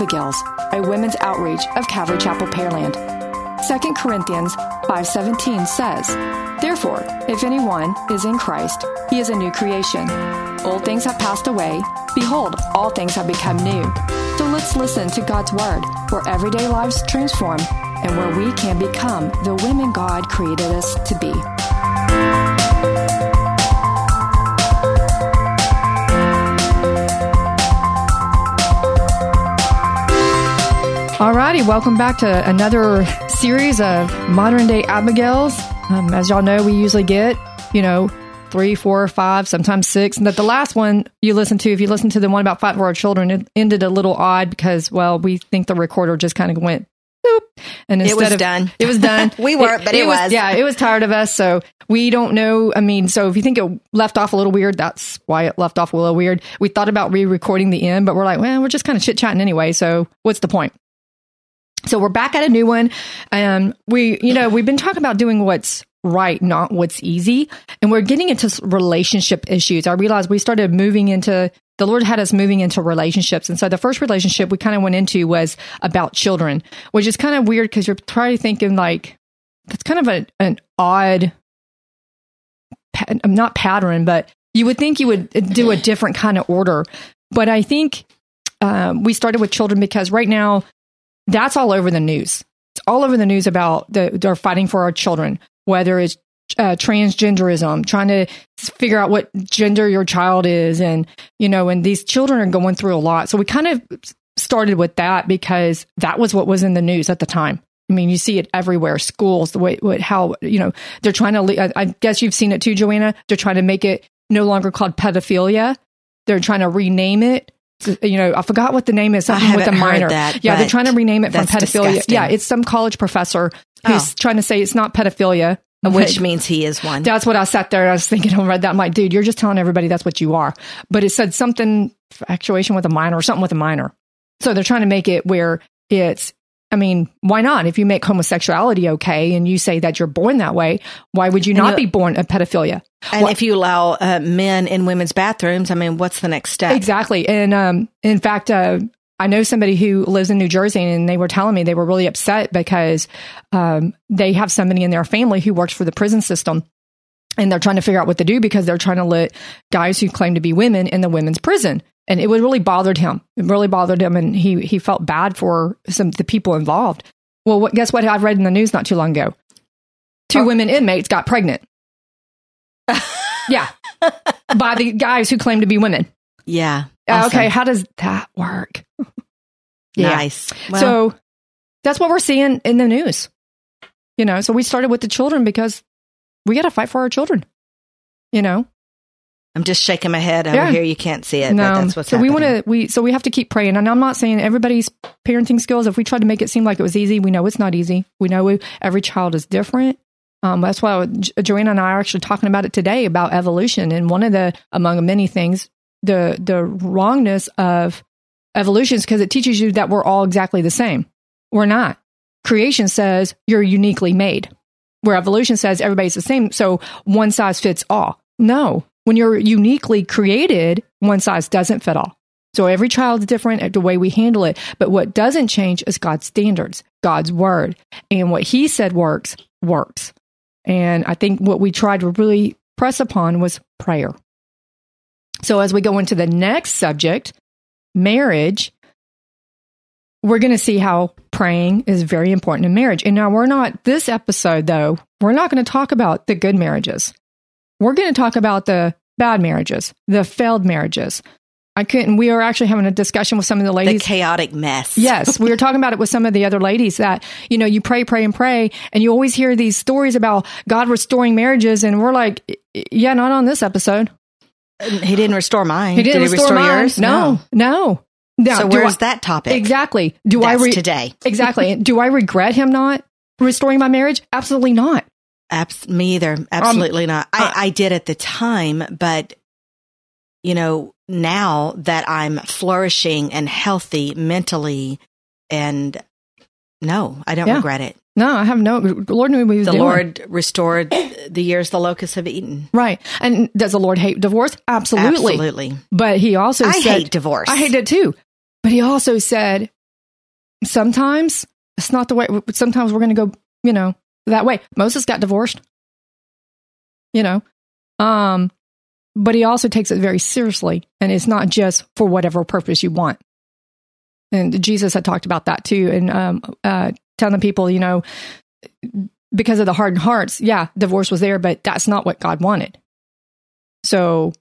Abigails, a women's outreach of Calvary Chapel Pearland. 2 Corinthians 5:17 says, "Therefore, if anyone is in Christ, he is a new creation. Old things have passed away; behold, all things have become new." So let's listen to God's word, where everyday lives transform and where we can become the women God created us to be. Alrighty, welcome back to another series of modern day Abigails. Um, as y'all know, we usually get, you know, three, four, five, sometimes six. And that the last one you listen to, if you listen to the one about five for our children, it ended a little odd because, well, we think the recorder just kind of went boop. And instead it was of, done. It was done. we weren't, but it, it was, was. Yeah, it was tired of us. So we don't know. I mean, so if you think it left off a little weird, that's why it left off a little weird. We thought about re recording the end, but we're like, well, we're just kind of chit chatting anyway. So what's the point? So we're back at a new one. Um, we, you know, we've been talking about doing what's right, not what's easy. And we're getting into relationship issues. I realized we started moving into, the Lord had us moving into relationships. And so the first relationship we kind of went into was about children, which is kind of weird because you're probably thinking like, that's kind of a, an odd, I'm not pattern, but you would think you would do a different kind of order. But I think um, we started with children because right now that's all over the news. It's all over the news about the, they're fighting for our children, whether it's uh, transgenderism, trying to figure out what gender your child is. And, you know, and these children are going through a lot. So we kind of started with that because that was what was in the news at the time. I mean, you see it everywhere. Schools, the way, what, how, you know, they're trying to, I guess you've seen it too, Joanna. They're trying to make it no longer called pedophilia. They're trying to rename it you know, I forgot what the name is. Something with a minor. That, yeah, they're trying to rename it from pedophilia. Disgusting. Yeah, it's some college professor who's oh. trying to say it's not pedophilia. Which means he is one. That's what I sat there and I was thinking, oh, I read that. I'm like, dude, you're just telling everybody that's what you are. But it said something, actuation with a minor or something with a minor. So they're trying to make it where it's I mean, why not? If you make homosexuality okay and you say that you're born that way, why would you not you, be born a pedophilia? And well, if you allow uh, men in women's bathrooms, I mean, what's the next step? Exactly. And um, in fact, uh, I know somebody who lives in New Jersey, and they were telling me they were really upset because um, they have somebody in their family who works for the prison system. And they're trying to figure out what to do because they're trying to let guys who claim to be women in the women's prison and it would really bothered him. It really bothered him, and he he felt bad for some the people involved. Well, what, guess what? I read in the news not too long ago. Two oh. women inmates got pregnant. yeah, by the guys who claim to be women. Yeah. Uh, awesome. Okay, how does that work? yeah. Nice. Well, so that's what we're seeing in the news. You know, so we started with the children because we got to fight for our children. You know, I'm just shaking my head over yeah. here. You can't see it. No. that's what's so happening. we want to we so we have to keep praying. And I'm not saying everybody's parenting skills. If we tried to make it seem like it was easy, we know it's not easy. We know we, every child is different. Um, that's why Joanna and I are actually talking about it today about evolution. And one of the among many things, the the wrongness of evolution is because it teaches you that we're all exactly the same. We're not. Creation says you're uniquely made, where evolution says everybody's the same. So one size fits all. No, when you're uniquely created, one size doesn't fit all. So every child's different at the way we handle it. But what doesn't change is God's standards, God's word. And what he said works, works. And I think what we tried to really press upon was prayer. So as we go into the next subject, marriage, we're going to see how praying is very important in marriage. And now we're not, this episode though, we're not going to talk about the good marriages. We're going to talk about the bad marriages, the failed marriages. I couldn't. We were actually having a discussion with some of the ladies. The chaotic mess. yes, we were talking about it with some of the other ladies that you know you pray, pray, and pray, and you always hear these stories about God restoring marriages, and we're like, yeah, not on this episode. He didn't restore mine. He didn't Did restore, he restore mine. yours. No, no. no. So where's I, that topic? Exactly. Do That's I re- today? exactly. Do I regret him not restoring my marriage? Absolutely not. Abs- me either. Absolutely um, not. I, uh, I did at the time, but you know, now that I'm flourishing and healthy mentally and no, I don't yeah. regret it. No, I have no. Lord knew what he the doing. Lord restored the years the locusts have eaten. Right, and does the Lord hate divorce? Absolutely, absolutely. But He also I said, hate divorce. I hate it too. But he also said, sometimes it's not the way, sometimes we're going to go, you know, that way. Moses got divorced, you know, um, but he also takes it very seriously and it's not just for whatever purpose you want. And Jesus had talked about that too. And, um, uh, telling people, you know, because of the hardened hearts, yeah, divorce was there, but that's not what God wanted. So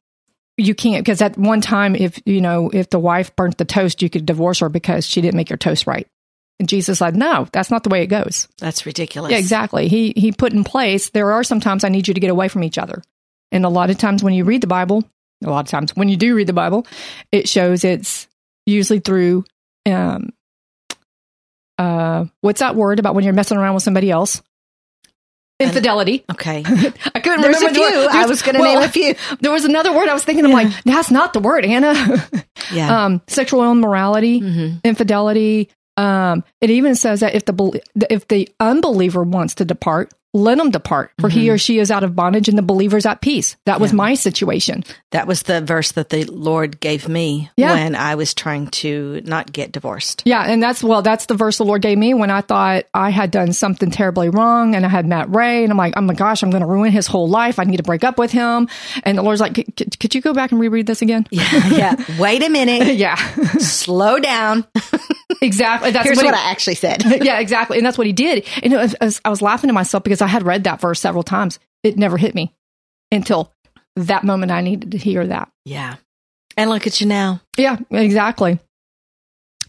you can't because at one time if you know if the wife burnt the toast you could divorce her because she didn't make your toast right. And jesus said no that's not the way it goes. That's ridiculous. Yeah exactly. He he put in place there are some times i need you to get away from each other. And a lot of times when you read the bible a lot of times when you do read the bible it shows it's usually through um uh what's that word about when you're messing around with somebody else infidelity. Okay. I couldn't There's remember. a few. I was going to well, name a few. There was another word I was thinking. I'm like, that's not the word, Anna. Yeah. um, sexual immorality, hmm infidelity. Um, it even says that if the if the unbeliever wants to depart, let him depart, for he Mhm. or she is out of bondage, and the believer's at peace. That was Yeah. my situation. That was the verse that the Lord gave me Yeah. when I was trying to not get divorced. Yeah, and that's well, that's the verse the Lord gave me when I thought I had done something terribly wrong, and I had met Ray, and I'm like, oh my gosh, I'm going to ruin his whole life. I need to break up with him. And the Lord's like, "C- c- could you go back and reread this again? Yeah. yeah. Wait a minute. yeah, Slow down. exactly. That's Here's what, what, he- I actually said. yeah, exactly. And that's what he did. And was- I was laughing to myself because I had read that verse several times. It never hit me until that moment I needed to hear that. yeah. And look at you now. Yeah, exactly.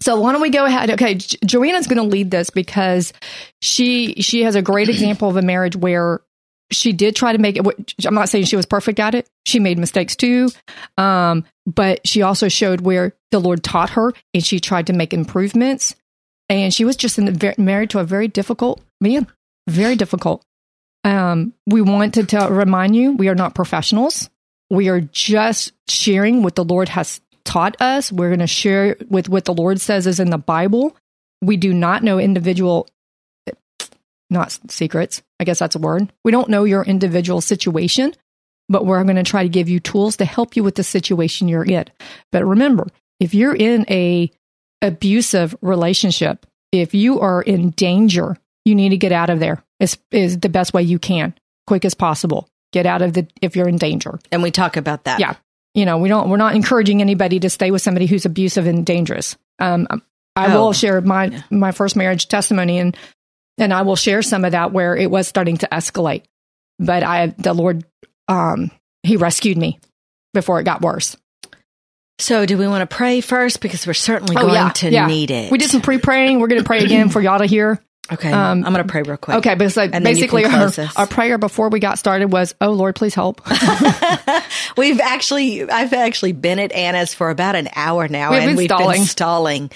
So why don't we go ahead? Okay, Jo- Joanna's going to lead this because she she has a great example of a marriage where she did try to make it. I'm not saying she was perfect at it. She made mistakes too, um, but she also showed where the Lord taught her, and she tried to make improvements. And she was just in the, married to a very difficult man, very difficult. Um, we want to tell, remind you, we are not professionals. We are just sharing what the Lord has taught us. We're going to share with what the Lord says is in the Bible. We do not know individual, not secrets. I guess that's a word. We don't know your individual situation, but we're going to try to give you tools to help you with the situation you're in. But remember, if you're in a abusive relationship, if you are in danger, you need to get out of there. Is is the best way you can, quick as possible. Get out of the if you're in danger. And we talk about that. Yeah. You know, we don't we're not encouraging anybody to stay with somebody who's abusive and dangerous. Um I Oh. will share my Yeah. my first marriage testimony and and I will share some of that where it was starting to escalate. But I the Lord um he rescued me before it got worse. So, do we want to pray first? Because we're certainly Oh, going yeah, to yeah. need it. We did some pre-praying. We're going to pray again for y'all to hear. Okay. um, I'm going to pray real quick. Okay, but like And then you basically our, us. our prayer before we got started was, "Oh Lord, please help." we've actually, I've actually been at Anna's for about an hour now, We've and been we've stalling. been stalling,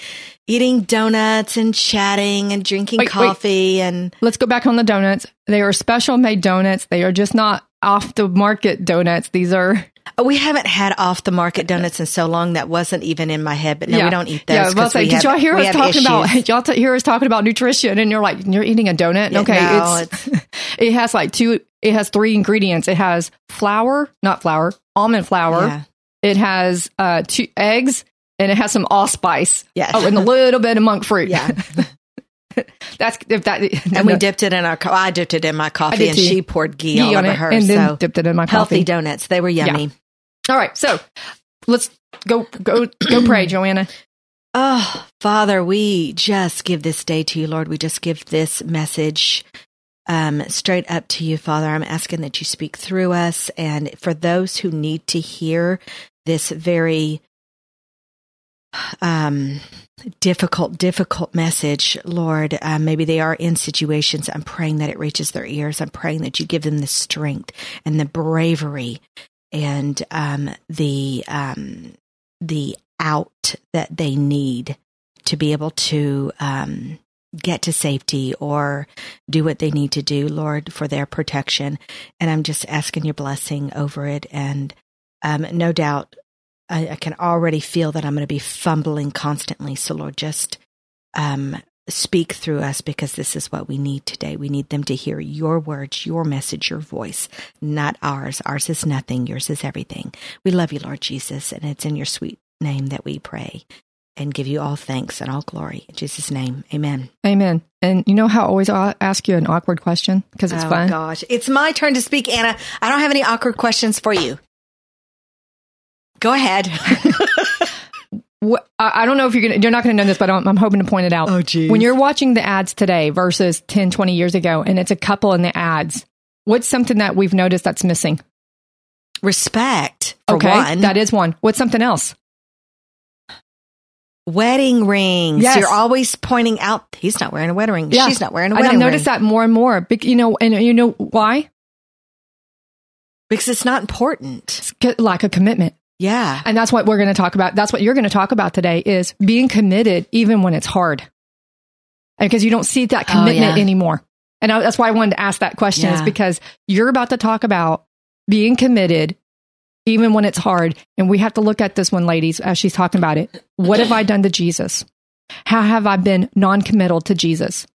eating donuts and chatting and drinking Wait, wait. coffee and Let's go back on the donuts. They are special made donuts. They are just not off the market donuts. These are Oh, we haven't had off the market donuts in so long that wasn't even in my head. But no, we don't eat those. Yeah, I was about to 'cause say, did y'all hear us talking issues. about y'all t- hear us talking about nutrition and you're like you're eating a donut? Yeah, okay, no, it's, it has like two. It has three ingredients. It has flour, not flour, almond flour. Yeah. It has uh, two eggs and it has some allspice. Yeah. Oh, and a little bit of monk fruit. Yeah. That's if that. and we dipped it in our. Co- I dipped it in my coffee, and too. she poured ghee, ghee all on over it her. and then dipped it in my healthy coffee. donuts. They were yummy. All right, so let's go go go pray, Joanna. Oh, Father, we just give this day to you, Lord. We just give this message um, straight up to you, Father. I'm asking that you speak through us. And for those who need to hear this very um, difficult, difficult message, Lord, uh, maybe they are in situations. I'm praying that it reaches their ears. I'm praying that you give them the strength and the bravery and um, the um, the out that they need to be able to um, get to safety or do what they need to do, Lord, for their protection. And I'm just asking your blessing over it. And um, no doubt, I, I can already feel that I'm going to be fumbling constantly. So, Lord, just um, speak through us because this is what we need today. We need them to hear your words, your message, your voice, not ours. Ours is nothing, yours is everything. We love you, Lord Jesus, and it's in your sweet name that we pray. and give you all thanks and all glory. In Jesus' name, amen. Amen. And you know how I always ask you an awkward question because it's oh, fun? gosh. It's my turn to speak, Anna. I don't have any awkward questions for you. Go ahead. I don't know if you're gonna, you're not going to know this, but I'm, I'm, hoping to point it out. Oh, geez. When you're watching the ads today versus 10, 20 years ago, and it's a couple in the ads, what's something that we've noticed that's missing? Respect. okay. One. That is one. What's something else? Wedding rings. Yes. You're always pointing out he's not wearing a wedding ring. Yeah. She's not wearing a wedding ring. I noticed that more and more. You know, and you know why? Because it's not important. It's lack of commitment. Yeah. And that's what we're going to talk about. That's what you're going to talk about today is being committed even when it's hard. Because you don't see that oh, commitment oh, yeah. anymore. And that's why I wanted to ask that question yeah. is because you're about to talk about being committed even when it's hard. And we have to look at this one, ladies, as she's talking about it. What have I done to Jesus? How have I been non committal to Jesus?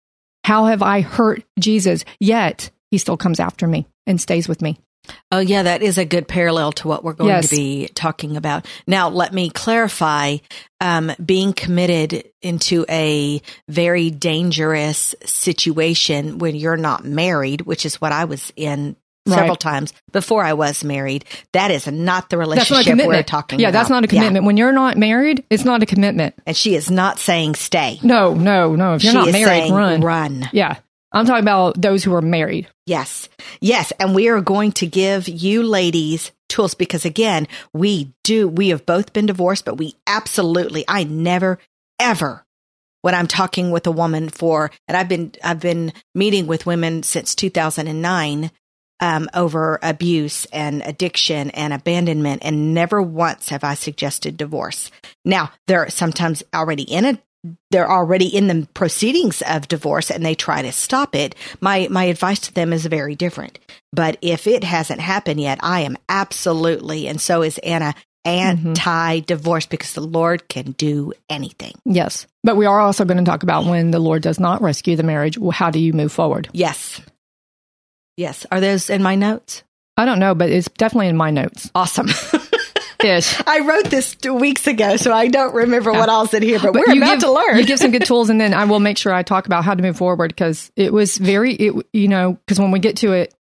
How have I hurt Jesus? Yet he still comes after me and stays with me. Oh, yeah, that is a good parallel to what we're going yes. to be talking about. Now, let me clarify um, being committed into a very dangerous situation when you're not married, which is what I was in several right. times before I was married. That is not the relationship not we're talking yeah, about. that's not a commitment. Yeah. When you're not married, it's not a commitment. And she is not saying stay. No, no, no. If you're she not married, run. Run. Yeah. I'm talking about those who are married. Yes. Yes. And we are going to give you ladies tools because again, we do, we have both been divorced, but we absolutely, I never, ever when I'm talking with a woman for, and I've been, I've been meeting with women since 2009 um, over abuse and addiction and abandonment, and never once have I suggested divorce. Now, they're sometimes already in a they're already in the proceedings of divorce and they try to stop it, my my advice to them is very different. But if it hasn't happened yet, I am absolutely and so is Anna anti divorce mm-hmm. because the Lord can do anything. Yes. But we are also going to talk about when the Lord does not rescue the marriage, how do you move forward? Yes. Yes. Are those in my notes? I don't know, but it's definitely in my notes. Awesome. Yes. I wrote this two weeks ago, so I don't remember what all said here, but, but we're about give, to learn. You give some good tools, and then I will make sure I talk about how to move forward because it was very, it, you know, because when we get to it,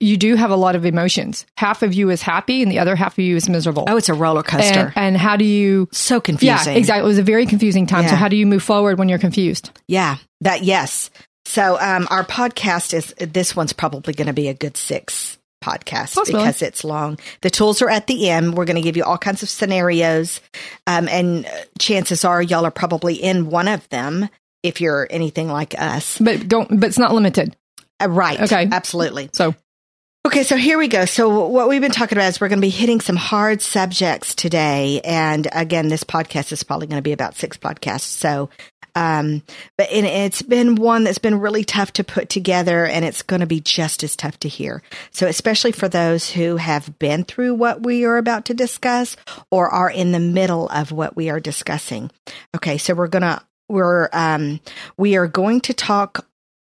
you do have a lot of emotions. Half of you is happy and the other half of you is miserable. Oh, it's a roller coaster. And, and how do you? So confusing. Yeah, exactly. It was a very confusing time. Yeah. So how do you move forward when you're confused? Yeah, that, yes. So um, our podcast is this one's probably going to be a good six podcast Possibly. because it's long. The tools are at the end. We're going to give you all kinds of scenarios, um, and chances are y'all are probably in one of them if you're anything like us. But don't. But it's not limited. Uh, right. Okay. Absolutely. So Okay, so here we go. So what we've been talking about is we're going to be hitting some hard subjects today. And again, this podcast is probably going to be about six podcasts. So, um, but it's been one that's been really tough to put together and it's going to be just as tough to hear. So especially for those who have been through what we are about to discuss or are in the middle of what we are discussing. Okay, so we're to we're um we are going to talk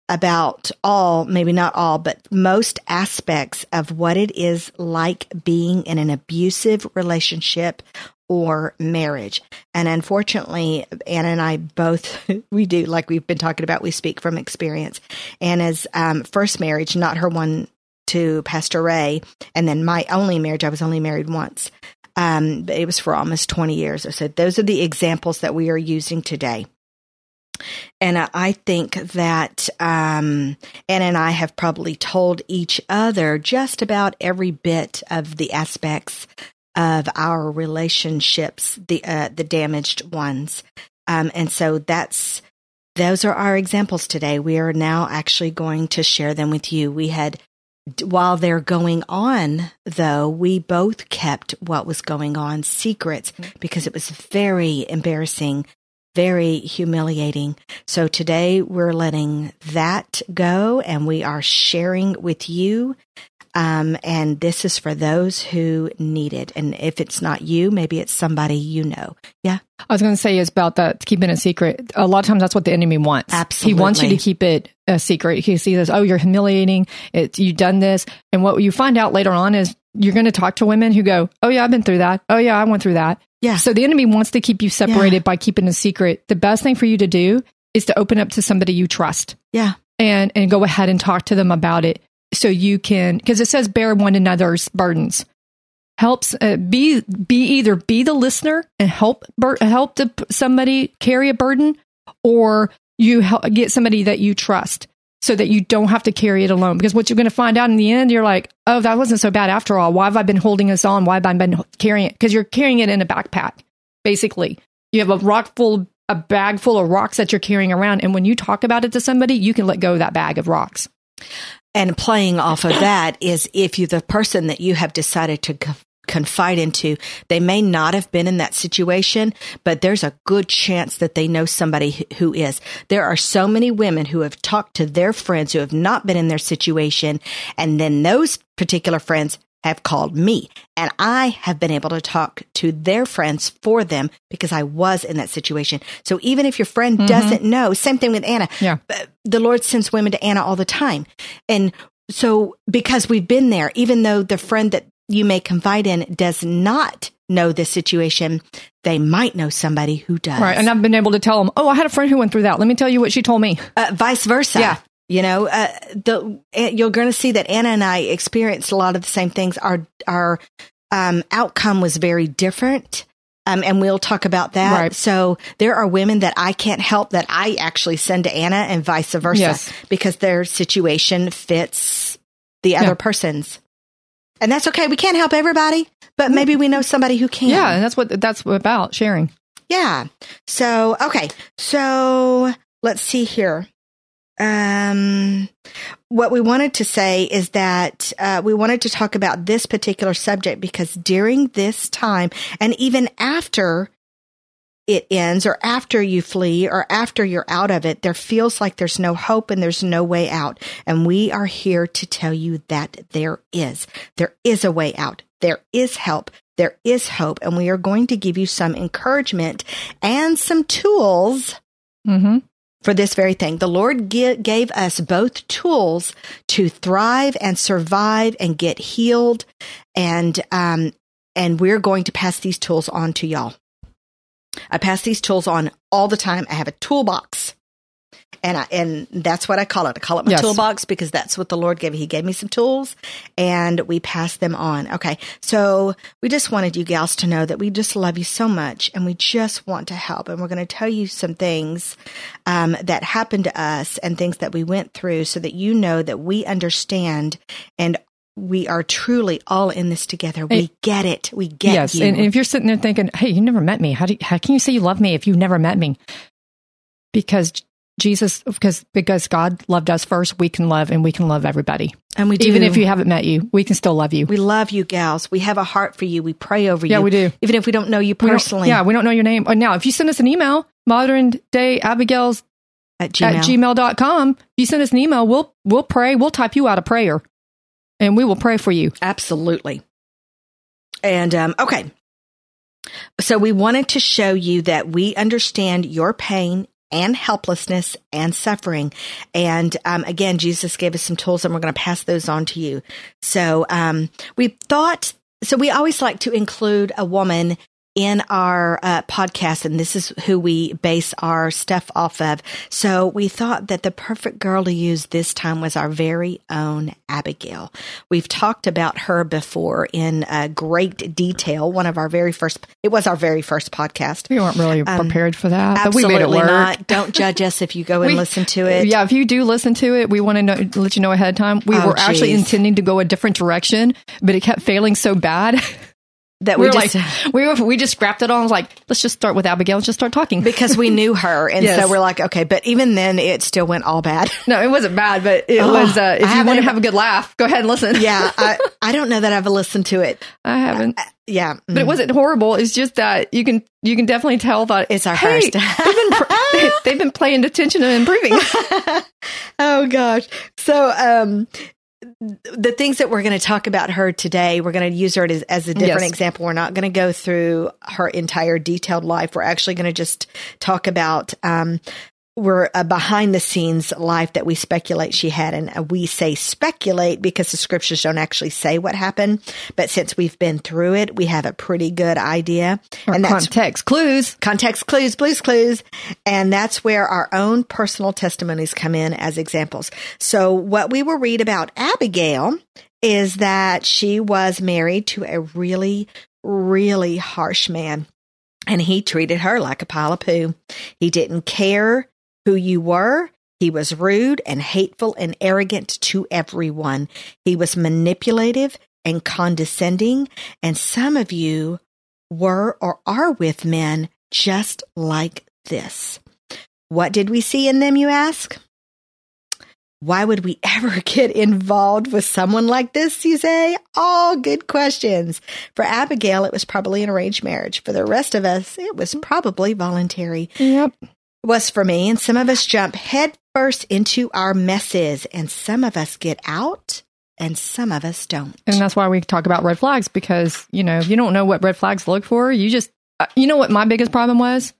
about all, maybe not all, but most aspects of what it is like being in an abusive relationship or marriage. And unfortunately, Anna and I both, we do, like we've been talking about, we speak from experience. Anna's um, first marriage, not her one to Pastor Ray, and then my only marriage, I was only married once. Um, it was for almost 20 years. So those are the examples that we are using today. And I think that um, Anna and I have probably told each other just about every bit of the aspects of our relationships, the uh, the damaged ones. Um, and so that's those are our examples today. We are now actually going to share them with you. We had while they're going on, though, we both kept what was going on secrets because it was very embarrassing very humiliating. So today we're letting that go and we are sharing with you. Um, and this is for those who need it. And if it's not you, maybe it's somebody you know. Yeah. I was going to say is about that keeping a secret. A lot of times that's what the enemy wants. Absolutely. He wants you to keep it a secret. He sees, this, oh, you're humiliating. It's, you've done this. And what you find out later on is you're going to talk to women who go, "Oh yeah, I've been through that. Oh yeah, I went through that." Yeah. So the enemy wants to keep you separated by keeping a secret. The best thing for you to do is to open up to somebody you trust Yeah. and and go ahead and talk to them about it so you can because it says bear one another's burdens helps uh, be be either be the listener and help bur- help to, somebody carry a burden or you help get somebody that you trust so that you don't have to carry it alone. Because what you're going to find out in the end you're like oh that wasn't so bad after all. Why have i been holding this on? Why have i been carrying it? Because you're carrying it in a backpack basically. You have a rock full a bag full of rocks that you're carrying around. And when you talk about it to somebody you can let go of that bag of rocks. And playing off of that is if you, the person that you have decided to confide into, they may not have been in that situation, but there's a good chance that they know somebody who- is. There are so many women who have talked to their friends who have not been in their situation. And then those particular friends have called me and I have been able to talk to their friends for them because I was in that situation. So even if your friend doesn't know, same thing with Anna. Yeah. uh, The Lord sends women to Anna all the time. And so because we've been there, even though the friend that you may confide in does not know this situation, they might know somebody who does. right and i've been able to tell them oh i had a friend who went through that let me tell you what she told me uh, vice versa. Yeah. You know, uh, the you're going to see that Anna and I experienced a lot of the same things. Our our um, outcome was very different, um, and we'll talk about that. Right. So there are women that I can't help that I actually send to Anna, and vice versa, Yes. because their situation fits the other Yeah. person's, and that's okay. We can't help everybody, but maybe we know somebody who can. yeah and that's what that's about sharing Yeah. So, okay. So let's see here. Um, what we wanted to say is that uh, we wanted to talk about this particular subject because during this time and even after it ends or after you flee or after you're out of it, there feels like there's no hope and there's no way out. And we are here to tell you that there is. There is a way out. There is help. There is hope. And we are going to give you some encouragement and some tools mm-hmm. for this very thing. The Lord gave us both tools to thrive and survive and get healed. And, um, and we're going to pass these tools on to y'all. I pass these tools on all the time. I have a toolbox. And I, and that's what I call it. I call it my Yes. toolbox because that's what the Lord gave me. He gave me some tools and we pass them on. Okay. So we just wanted you gals to know that we just love you so much and we just want to help. And we're going to tell you some things um, that happened to us and things that we went through so that you know that we understand and we are truly all in this together. We get it. We get yes you. and if you're sitting there thinking hey you never met me how do you, how can you say you love me if you've never met me because jesus because because god loved us first we can love and we can love everybody and we do. even if you haven't met you we can still love you we love you gals. We have a heart for you. We pray over Yeah, you. we do. Even if we don't know you We personally. yeah we don't know your name Oh, now if you send us an email modern day abigail's At Gmail. at gmail.com if you send us an email we'll we'll pray we'll type you out a prayer and we will pray for you Absolutely. And um, okay. So we wanted to show you that we understand your pain and helplessness and suffering. And um, again, Jesus gave us some tools and we're going to pass those on to you. So um, we thought, so we always like to include a woman in our uh, podcast, and this is who we base our stuff off of. So we thought that the perfect girl to use this time was our very own Abigail. We've talked about her before in uh, great detail. One of our very first, it was our very first podcast. we weren't really Um, prepared for that but we made it work not. Don't judge us if you go and We- listen to it. Yeah, if you do listen to it, we want to know, let you know ahead of time. We Oh, were actually intending to go a different direction, but it kept failing so bad. That we we just, like, we were, we just scrapped it on. I was like, let's just start with Abigail. Let's just start talking. because we knew her, and Yes. so we're like, okay. But even then, it still went all bad. no, it wasn't bad, but it Oh, was. Uh, I if you want to have a good laugh, go ahead and listen. yeah, I, I don't know that I've listened to it. I haven't, Yeah, but it mm. wasn't horrible. It's just that you can you can definitely tell that It's our hey, first. they've been pr- they've been playing attention and improving. oh gosh. So um the things that we're going to talk about her today, we're going to use her as, as a different Yes. example. We're not going to go through her entire detailed life. We're actually going to just talk about um were a behind the scenes life that we speculate she had. And uh, we say speculate because the scriptures don't actually say what happened. But since we've been through it, we have a pretty good idea. Or and that's context clues. Context clues, blues clues. And that's where our own personal testimonies come in as examples. So what we will read about Abigail is that she was married to a really, really harsh man. And he treated her like a pile of poo. He didn't care who you were. He was rude and hateful and arrogant to everyone. He was manipulative and condescending. And some of you were or are with men just like this. What did we see in them, you ask? Why would we ever get involved with someone like this, you say? All good questions. For Abigail, it was probably an arranged marriage. For the rest of us, it was probably voluntary. Yep was for me. And some of us jump headfirst into our messes, and some of us get out, and some of us don't. And that's why we talk about red flags because, you know, if you don't know what red flags look for, you just, uh, you know what my biggest problem was?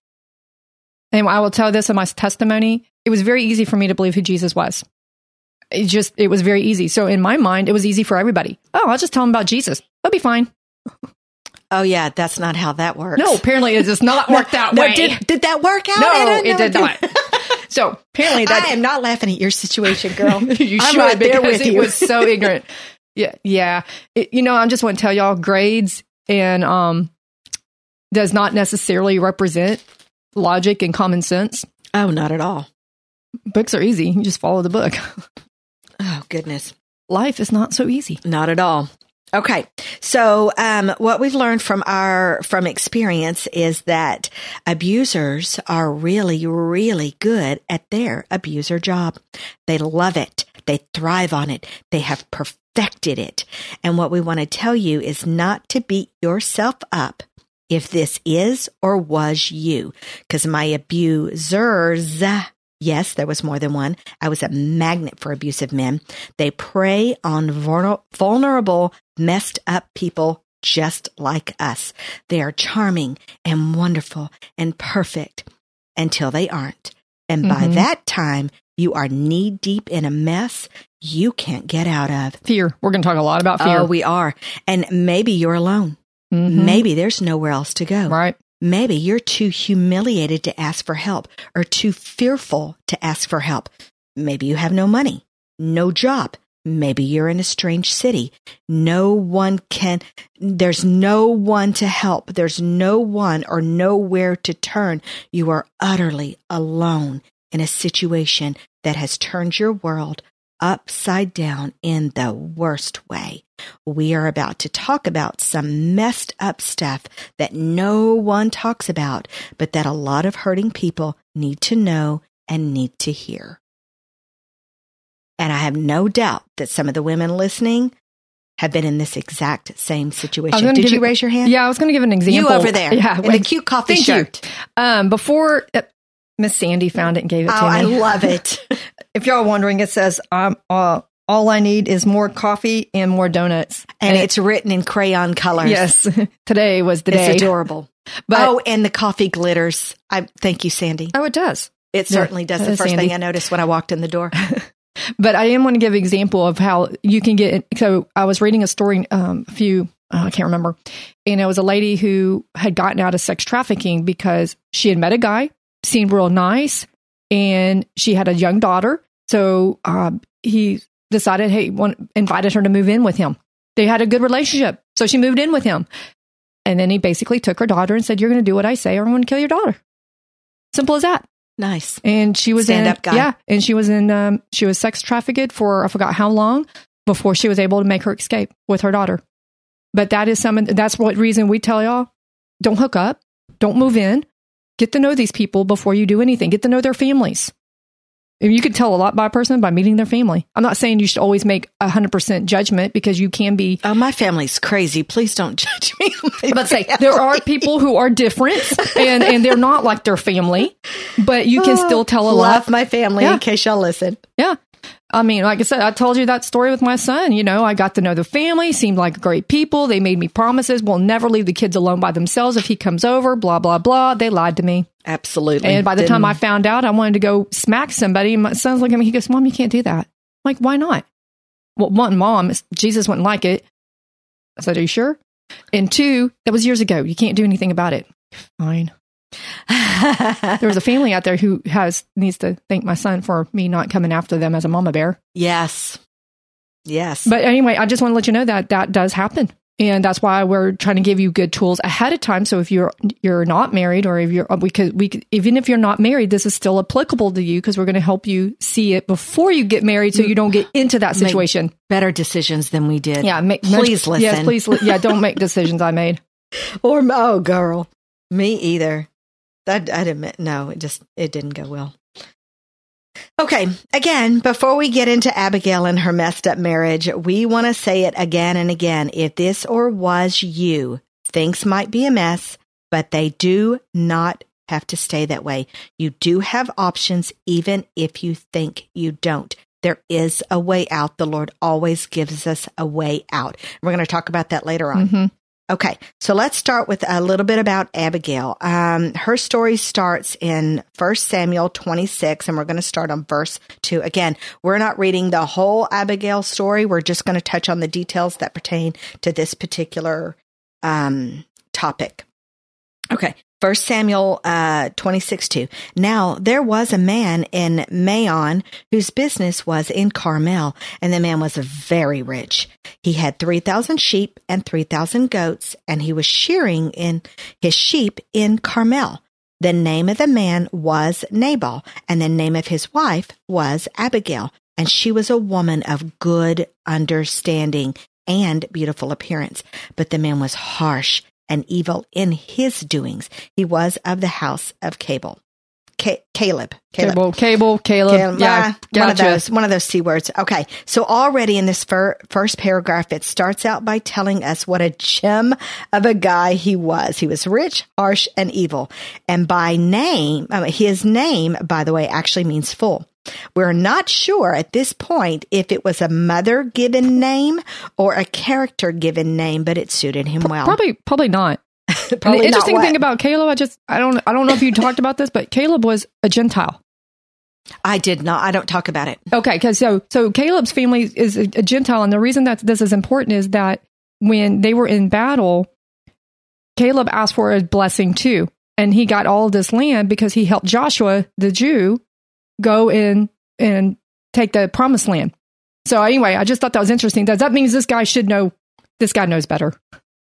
And I will tell this in my testimony. It was very easy for me to believe who Jesus was. It just, it was very easy. So in my mind, it was easy for everybody. Oh, I'll just tell them about Jesus. They'll be fine. Oh yeah, that's not how that works. No, apparently it does not work that no, way. Did, did that work out? No, it did not. so apparently that I am not laughing at your situation, girl. you I'm should right there with it you. was so ignorant. Yeah, yeah. It, you know, I just want to tell y'all grades and um does not necessarily represent logic and common sense. Oh, not at all. Books are easy. You just follow the book. oh goodness. Life is not so easy. Not at all. Okay. So, um, what we've learned from our, from experience is that abusers are really, really good at their abuser job. They love it. They thrive on it. They have perfected it. And what we want to tell you is not to beat yourself up if this is or was you, because my abusers Yes, there was more than one. I was a magnet for abusive men. They prey on vulnerable, messed up people just like us. They are charming and wonderful and perfect until they aren't. And mm-hmm. by that time, you are knee deep in a mess you can't get out of. Fear. We're going to talk a lot about fear. Oh, we are. And maybe you're alone. Mm-hmm. Maybe there's nowhere else to go. Right. Maybe you're too humiliated to ask for help or too fearful to ask for help. Maybe you have no money, no job. Maybe you're in a strange city. No one can, there's no one to help. There's no one or nowhere to turn. You are utterly alone in a situation that has turned your world upside down in the worst way. We are about to talk about some messed up stuff that no one talks about, but that a lot of hurting people need to know and need to hear. And I have no doubt that some of the women listening have been in this exact same situation. Did you raise your hand? Yeah, I was going to give an example. You over there. Yeah. In the cute coffee shirt. You. Um, before uh, Miss Sandy found it and gave it oh, to me. I love it. if y'all wondering, it says, um, uh, all I need is more coffee and more donuts. And, and it's written in crayon colors. Yes. Today was the day. It's adorable. But, oh, and the coffee glitters. I thank you, Sandy. Oh, it does. It certainly does. The first Sandy. thing I noticed when I walked in the door. but I am going to give an example of how you can get. So I was reading a story um, a few, oh, I can't remember, and it was a lady who had gotten out of sex trafficking because she had met a guy, seemed real nice, and she had a young daughter. So um, he decided, he one, invited her to move in with him. They had a good relationship. So she moved in with him. And then he basically took her daughter and said, You're going to do what I say or I'm going to kill your daughter. Simple as that. Nice. And she was Stand in, up guy. Yeah. And she was in, um, she was sex trafficked for, I forgot how long before she was able to make her escape with her daughter. But that is some, that's what reason we tell y'all don't hook up, don't move in, get to know these people before you do anything, get to know their families. You can tell a lot by a person by meeting their family. I'm not saying you should always make a hundred percent judgment because you can be. Oh, my family's crazy. Please don't judge me. but say there are people who are different and and they're not like their family, but you can still tell a Love lot. my family Yeah. in case y'all listen. Yeah. I mean, like I said, I told you that story with my son. You know, I got to know the family, seemed like great people. They made me promises. We'll never leave the kids alone by themselves if he comes over, blah, blah, blah. They lied to me. Absolutely. And by the Didn't... time I found out, I wanted to go smack somebody. My son's looking at me. He goes, Mom, you can't do that. I'm like, why not? Well, one, Mom, Jesus wouldn't like it. I said, Are you sure? And two, that was years ago. You can't do anything about it. Fine. there was a family out there who has needs to thank my son for me not coming after them as a mama bear. Yes. Yes. But anyway, I just want to let you know that that does happen. And that's why we're trying to give you good tools ahead of time. So if you're you're not married, or if you're we could we could, even if you're not married, this is still applicable to you because we're going to help you see it before you get married, so you don't get into that situation. Make better decisions than we did. Yeah, make, please much, listen. Yes, please. Yeah, don't make decisions I made. Or oh, girl, me either. I'd admit, no, it just it didn't go well. Okay, again, before we get into Abigail and her messed up marriage, we want to say it again and again. If this or was you, things might be a mess, but they do not have to stay that way. You do have options, even if you think you don't. There is a way out. The Lord always gives us a way out. We're going to talk about that later on. Mm-hmm. Okay, so let's start with a little bit about Abigail. Um, her story starts in 1 Samuel 26, and we're going to start on verse 2. Again, we're not reading the whole Abigail story. We're just going to touch on the details that pertain to this particular um, topic. Okay, First Samuel uh, 26 2. Now there was a man in Maon whose business was in Carmel, and the man was very rich. He had 3,000 sheep and 3,000 goats, and he was shearing in his sheep in Carmel. The name of the man was Nabal, and the name of his wife was Abigail, and she was a woman of good understanding and beautiful appearance. But the man was harsh and evil in his doings. He was of the house of Cable. Caleb. Caleb. Cable, Cable, Caleb. Caleb. Yeah, gotcha. one of those, one of those C words. Okay. So already in this fir- first paragraph, it starts out by telling us what a gem of a guy he was. He was rich, harsh, and evil. And by name, I his name, by the way, actually means full. We're not sure at this point if it was a mother given name or a character given name, but it suited him well. Probably, probably not. probably the interesting thing about Caleb, I just, I don't, I don't know if you talked about this, but Caleb was a Gentile. I did not. I don't talk about it. Okay, because so so Caleb's family is a, a Gentile, and the reason that this is important is that when they were in battle, Caleb asked for a blessing too, and he got all this land because he helped Joshua, the Jew, go in and take the promised land. So anyway, I just thought that was interesting. Does that means this guy should know? This guy knows better.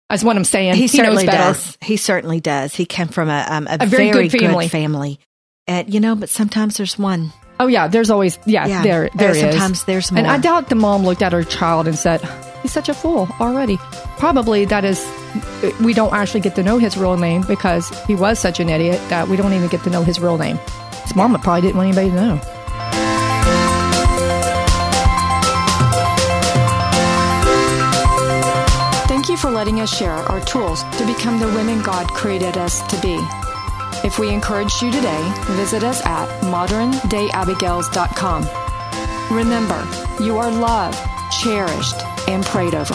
That's what I'm saying. He, he certainly does. He certainly does. He came from a, um, a, a very, very, good family. Good family. And you know, but sometimes there's one. Oh yeah, there's always yeah, yeah there there is. Sometimes there's more. And I doubt the mom looked at her child and said, "He's such a fool already." Probably that is we don't actually get to know his real name because he was such an idiot that we don't even get to know his real name. His mama probably didn't want anybody to know. Thank you for letting us share our tools to become the women God created us to be. If we encouraged you today, visit us at moderndayabigails.com. Remember, you are loved, cherished, and prayed over.